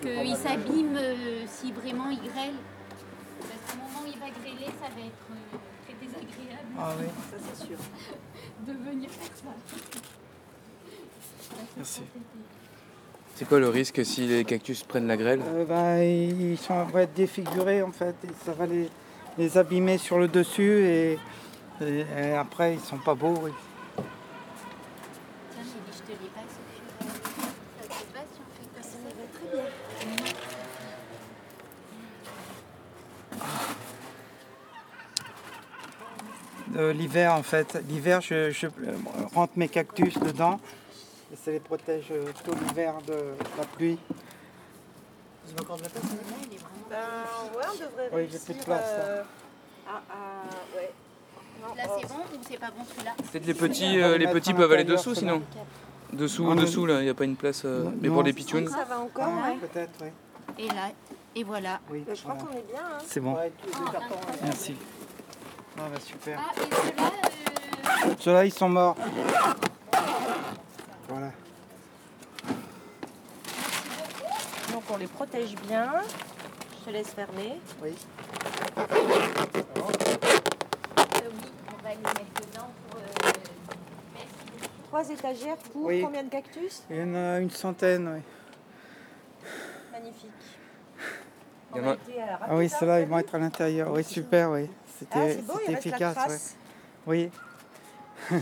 qu'ils s'abîment euh, si vraiment ils grêlent. Parce qu'au moment où il va grêler, ça va être euh, très désagréable. Ah oui. Ça, c'est sûr. de venir faire ça. Merci. C'est quoi le risque si les cactus prennent la grêle Euh, bah, ils sont, vont être défigurés en fait. Et ça va les, les abîmer sur le dessus et, et- et après ils sont pas beaux. oui. Tiens, j'ai dit, je te les passe au fur et à mesure. Ça te va si on fait comme ça Ça va très bien. De l'hiver en fait. L'hiver, je, je rentre mes cactus dedans et ça les protège euh, tout l'hiver de la pluie. Je m'accorde la place Ben ouais, on devrait Oui, j'ai plus de place, là. euh, à- à- ouais. Non, Là, oh. c'est bon ou c'est pas bon celui-là Peut-être les petits, euh, les petits peuvent aller dessous sinon. Dessous, Ah, dessous là, il n'y a pas une place. euh, mais pour les pitchounes. Ça va encore, Ah, ouais. Peut-être, oui. Et là, et voilà. Oui, Je crois qu'on est bien. Hein. C'est bon. Ah, d'accord. Merci. Ah bah super. Ah, et ceux-là, euh, Ceux-là, ils sont morts. Voilà. Donc on les protège bien. Je te laisse fermer. Oui. euh, oui, on va les mettre dedans pour. euh, Trois étagères pour Oui. combien de cactus? Il y en a une centaine, oui. Magnifique. On a été, Ah oui, ceux-là, ils vont être à l'intérieur. Oui, super, oui. Ah, C'était la efficace, oui. Oui.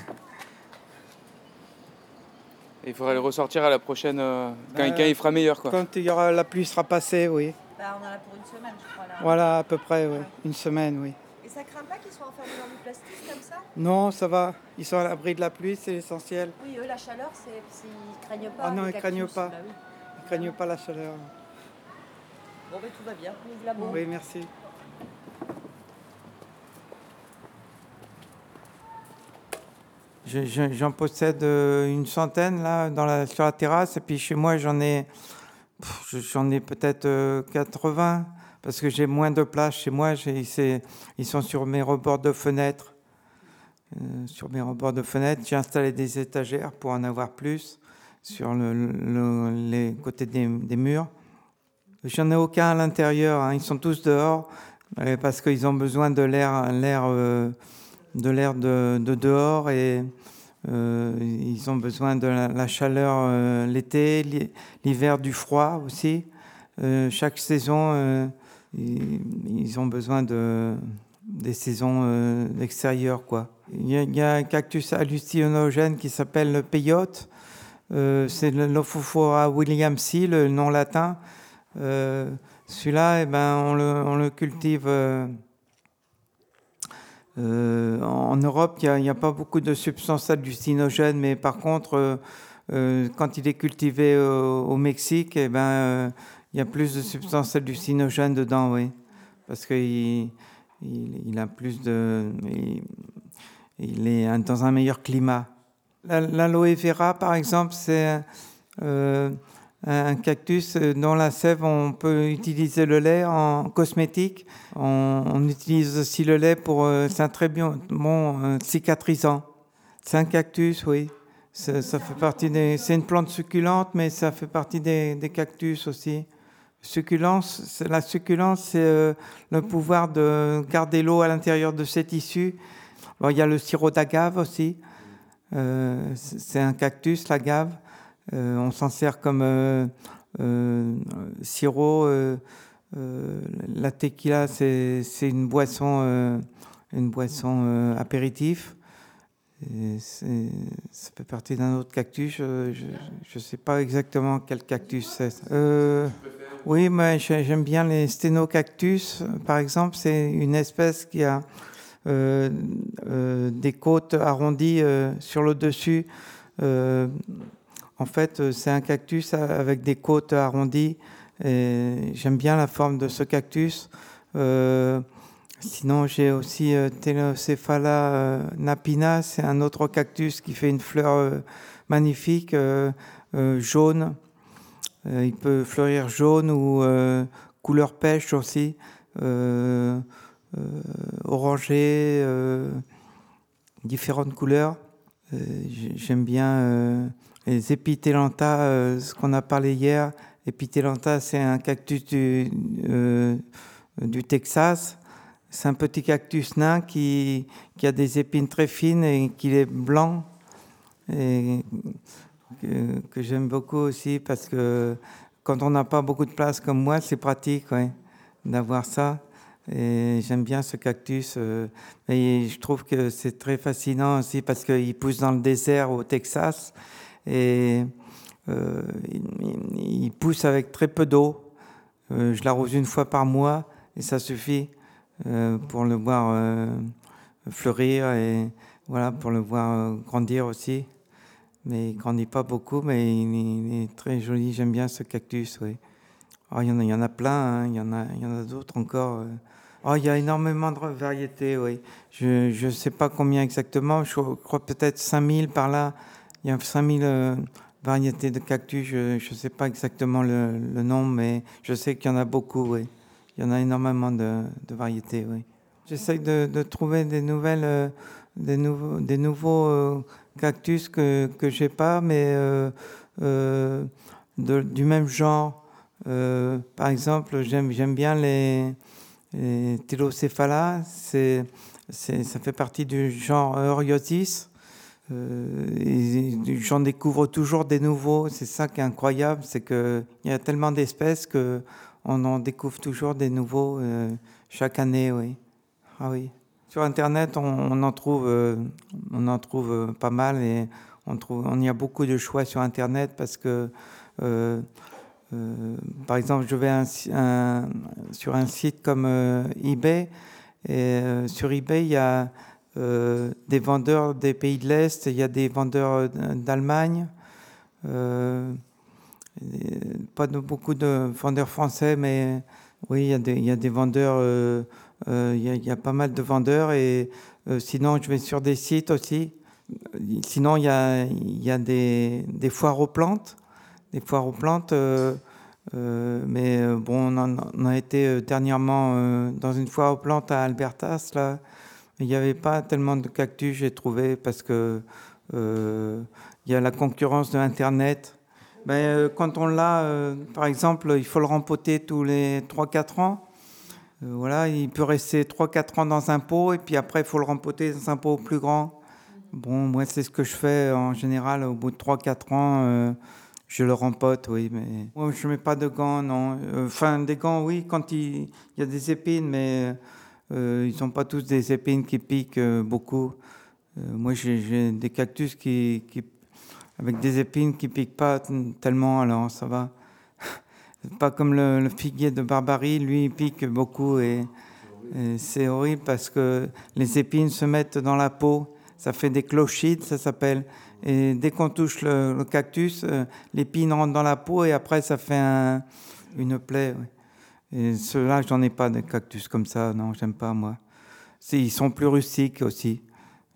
Il faudrait le ressortir à la prochaine. euh, quand, Euh, quand il fera meilleur quoi. Quand il y aura, la pluie sera passée, oui. Bah, on en a pour une semaine, je crois. Là. Voilà, à peu près, oui. Une semaine, oui. Et ça craint pas qu'ils soient enfermés dans du plastique comme ça? Non, ça va. Ils sont à l'abri de la pluie, c'est l'essentiel. Oui, eux, la chaleur, c'est, ils craignent pas. Ah non, ils craignent cactus. pas. Bah oui. Ils craignent pas la chaleur. Bon, ben tout va bien. Vive l'amour. Oui, merci. Je- je- J'en possède euh, une centaine là dans la, sur la terrasse et puis chez moi j'en ai j'en ai peut-être euh, 80 parce que j'ai moins de place chez moi. Ils sont sur mes rebords de fenêtres. Euh, sur mes rebords de fenêtres, j'ai installé des étagères pour en avoir plus sur le- le- les côtés des, des murs. J'en ai aucun à l'intérieur, hein. ils sont tous dehors euh, parce qu'ils ont besoin de l'air, euh, de l'air de, de dehors et euh, ils ont besoin de la, chaleur l'été, l'hi- l'hiver du froid aussi. Chaque saison, ils, ont besoin de des saisons extérieures quoi. Il y, a, un cactus hallucinogène qui s'appelle le peyote. C'est Lophophora williamsi, le nom latin. Euh, Celui-là, eh ben, on, le, cultive euh, euh, en Europe. Il n'y a, pas beaucoup de substances hallucinogènes, mais par contre, euh, quand il est cultivé au, Mexique, eh ben, il y a plus de substances hallucinogènes dedans, oui, parce qu'il il, il a plus de, il, est dans un meilleur climat. L'aloe vera, par exemple, c'est un cactus dont la sève, on peut utiliser le lait en cosmétique. On, utilise aussi le lait pour. euh, c'est un très bon, euh, cicatrisant. C'est un cactus, oui. Ça, fait partie des. C'est une plante succulente, mais ça fait partie des, cactus aussi. Succulence, la succulence, c'est euh, le pouvoir de garder l'eau à l'intérieur de ses tissus. Il y a le sirop d'agave aussi. Euh, c'est un cactus, l'agave. Euh, on s'en sert comme euh, euh, sirop. la tequila, c'est une boisson, une boisson apéritif. Ça fait partie d'un autre cactus. Je ne sais pas exactement quel cactus c'est. Oui, mais j'ai- j'aime bien les sténocactus. Par exemple, c'est une espèce qui a des côtes arrondies sur le dessus. En fait, euh, c'est un cactus avec des côtes arrondies. J'aime bien la forme de ce cactus. Euh, sinon, j'ai aussi euh, euh, napina. C'est un autre cactus qui fait une fleur magnifique, jaune. Il peut fleurir jaune ou couleur pêche aussi, orangé, différentes couleurs. J'ai- J'aime bien les épitélanta, euh, ce qu'on a parlé hier. Épitélanta, c'est un cactus du, euh, du Texas. C'est un petit cactus nain qui, a des épines très fines et qui est blanc. Et que, j'aime beaucoup aussi parce que quand on n'a pas beaucoup de place comme moi, c'est pratique ouais, d'avoir ça. Et j'aime bien ce cactus. euh, et je trouve que c'est très fascinant aussi parce qu'il pousse dans le désert au Texas. Et euh, il, pousse avec très peu d'eau. Euh, je l'arrose une fois par mois et ça suffit euh, pour le voir fleurir et voilà, pour le voir grandir aussi. Mais il grandit pas beaucoup, mais il, est très joli. J'aime bien ce cactus, oui. Oh, il, y en a, il y en a plein, hein. il y en a, en a d'autres encore. Oh, il y a énormément de variétés, oui. Je ne sais pas combien exactement, je crois peut-être 5000 par là. Il y a 5000 variétés de cactus, je ne sais pas exactement le, le, nombre, mais je sais qu'il y en a beaucoup, oui. Il y en a énormément de, variétés, oui. J'essaye de, trouver des nouvelles, euh, des, nouveaux, euh, cactus que que j'ai pas, mais euh, euh du même genre. Euh, par exemple, j'aime bien les, les ça fait partie du genre Euryotis. Euh, J'en découvre toujours des nouveaux. C'est ça qui est incroyable, c'est qu'il y a tellement d'espèces que on en découvre toujours des nouveaux euh, chaque année. Oui. Ah oui. Sur Internet, on, en trouve, on en trouve euh, pas mal et on trouve, on y a beaucoup de choix sur Internet parce que, par exemple, je vais sur un site comme eBay et sur eBay il y a euh, des vendeurs des pays de l'Est, il y a des vendeurs d'Allemagne, euh, pas beaucoup de vendeurs français, mais oui, il y a des, vendeurs, euh, euh, il, y a, pas mal de vendeurs, et euh, sinon je vais sur des sites aussi. Sinon, il y a, il y a des, foires aux plantes, des foires aux plantes. Euh, euh, mais bon, on, a été dernièrement euh, dans une foire aux plantes à Albertas, là, il n'y avait pas tellement de cactus, j'ai trouvé, parce que euh, y a la concurrence de Internet. Ben, euh, quand on l'a, euh, par exemple, il faut le rempoter tous les 3-4 ans. Voilà, il peut rester 3-4 ans dans un pot, et puis après, il faut le rempoter dans un pot plus grand. Bon, moi, c'est ce que je fais en général, au bout de 3-4 ans, je le rempote, oui, mais moi, je ne mets pas de gants, non. Enfin, des gants, oui, quand il, il y a des épines, mais euh, ils sont pas tous des épines qui piquent euh, beaucoup. Euh, moi, j'ai des cactus qui, avec des épines qui piquent pas tellement, alors ça va. pas comme le, figuier de Barbarie, lui, il pique beaucoup et, c'est horrible parce que les épines se mettent dans la peau. Ça fait des clochides, ça s'appelle. Et dès qu'on touche le, cactus, l'épine rentre dans la peau et après, ça fait un, une plaie. Et ceux-là, j'en ai pas de cactus comme ça, non, j'aime pas moi. Ils sont plus rustiques aussi.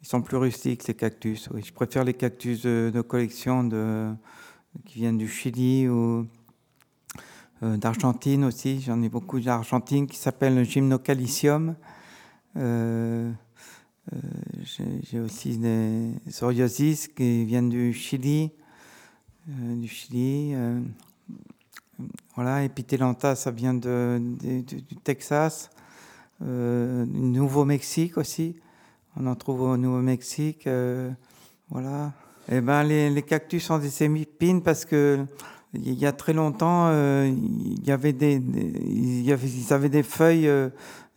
Ils sont plus rustiques, ces cactus. Je préfère les cactus de, collection de, qui viennent du Chili ou euh, d'Argentine aussi. J'en ai beaucoup d'Argentine qui s'appellent le Gymnocalicium. Euh, euh, J'ai aussi des Zoriosis qui viennent du Chili. Du Chili. Voilà, Epitelanta, ça vient de, de, de, du Texas, euh, Nouveau-Mexique aussi. On en trouve au Nouveau-Mexique. Euh, voilà. Et ben, les, les, cactus sont des épines parce que il y a très longtemps, euh, il y avait des, des, il y avait, ils avaient des feuilles, euh,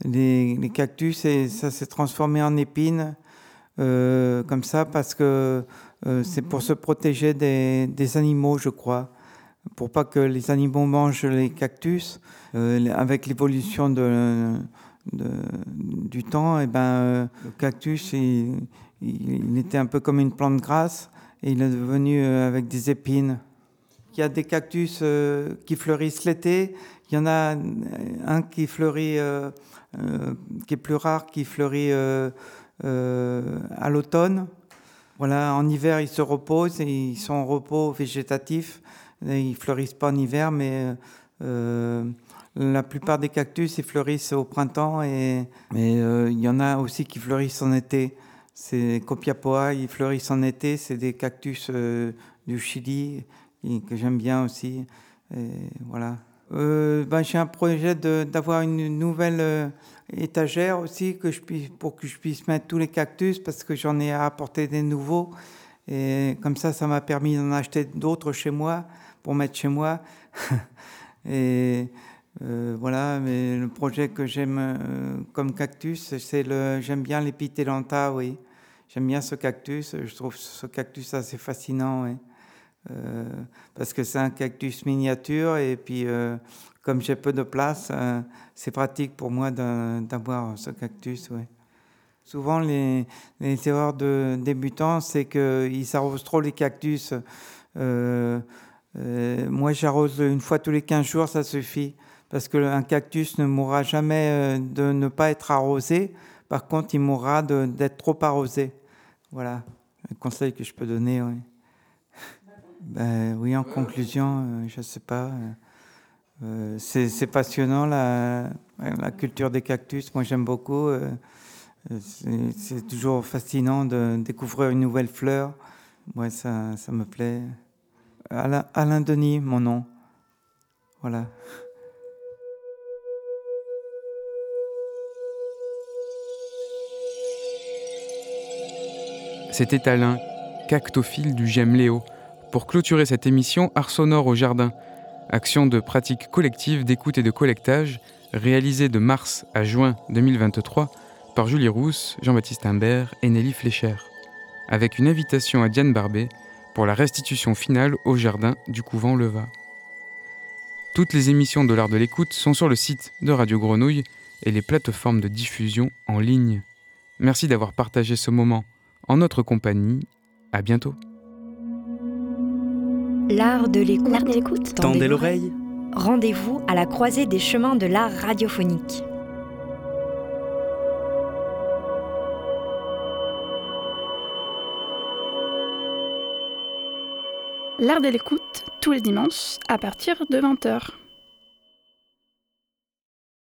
les, les, cactus, et ça s'est transformé en épines euh, comme ça parce que c'est pour se protéger des, des animaux, je crois pour pas que les animaux mangent les cactus. Euh, avec l'évolution du temps, et eh ben, euh, le cactus, il, était un peu comme une plante grasse et il est devenu euh, avec des épines. Il y a des cactus qui fleurissent l'été. Il y en a un qui fleurit, qui est plus rare, qui fleurit à l'automne. Voilà, en hiver, ils se reposent et ils sont en repos végétatif. Ils fleurissent pas en hiver, mais euh, la plupart des cactus, ils fleurissent au printemps. Et, mais euh, il y en a aussi qui fleurissent en été. C'est Copiapoa, ils fleurissent en été. C'est des cactus euh, du Chili que j'aime bien aussi. Voilà. Ben, J'ai un projet d'avoir une nouvelle étagère aussi pour que je puisse mettre tous les cactus parce que j'en ai à apporter des nouveaux. Et comme ça, ça m'a permis d'en acheter d'autres chez moi pour mettre chez moi. et euh, voilà, mais le projet que j'aime euh, comme cactus, c'est le, j'aime bien l'épitelanta, oui. J'aime bien ce cactus. Je trouve ce cactus assez fascinant, oui. Euh, parce que c'est un cactus miniature et puis comme j'ai peu de place, c'est pratique pour moi d'avoir ce cactus, oui. Souvent, les, erreurs de débutants, c'est qu'ils arrosent trop les cactus. Euh, moi, j'arrose une fois tous les 15 jours, ça suffit. Parce qu'un cactus ne mourra jamais euh, de ne pas être arrosé. Par contre, il mourra d'être trop arrosé. Voilà, un conseil que je peux donner. Oui, ben, oui en conclusion, je ne sais pas. c'est passionnant la, la, culture des cactus. Moi, j'aime beaucoup. c'est toujours fascinant de découvrir une nouvelle fleur. Moi, ça, ça me plaît. Alain, Denis, mon nom. Voilà. C'était Alain, cactophile du J'aime Léo, pour clôturer cette émission Art sonore au jardin, action de pratique collective d'écoute et de collectage réalisée de mars à juin 2023 par Julie Rousse, Jean-Baptiste Imbert et Nelly Flécher, avec une invitation à Diane Barbet pour la restitution finale au jardin du couvent Leva. Toutes les émissions de l'art de l'écoute sont sur le site de Radio Grenouille et les plateformes de diffusion en ligne. Merci d'avoir partagé ce moment en notre compagnie. À bientôt. L'art de l'écoute. Tendez l'oreille. Rendez-vous à la croisée des chemins de l'art radiophonique. L'art de l'écoute tous les dimanches à partir de 20h.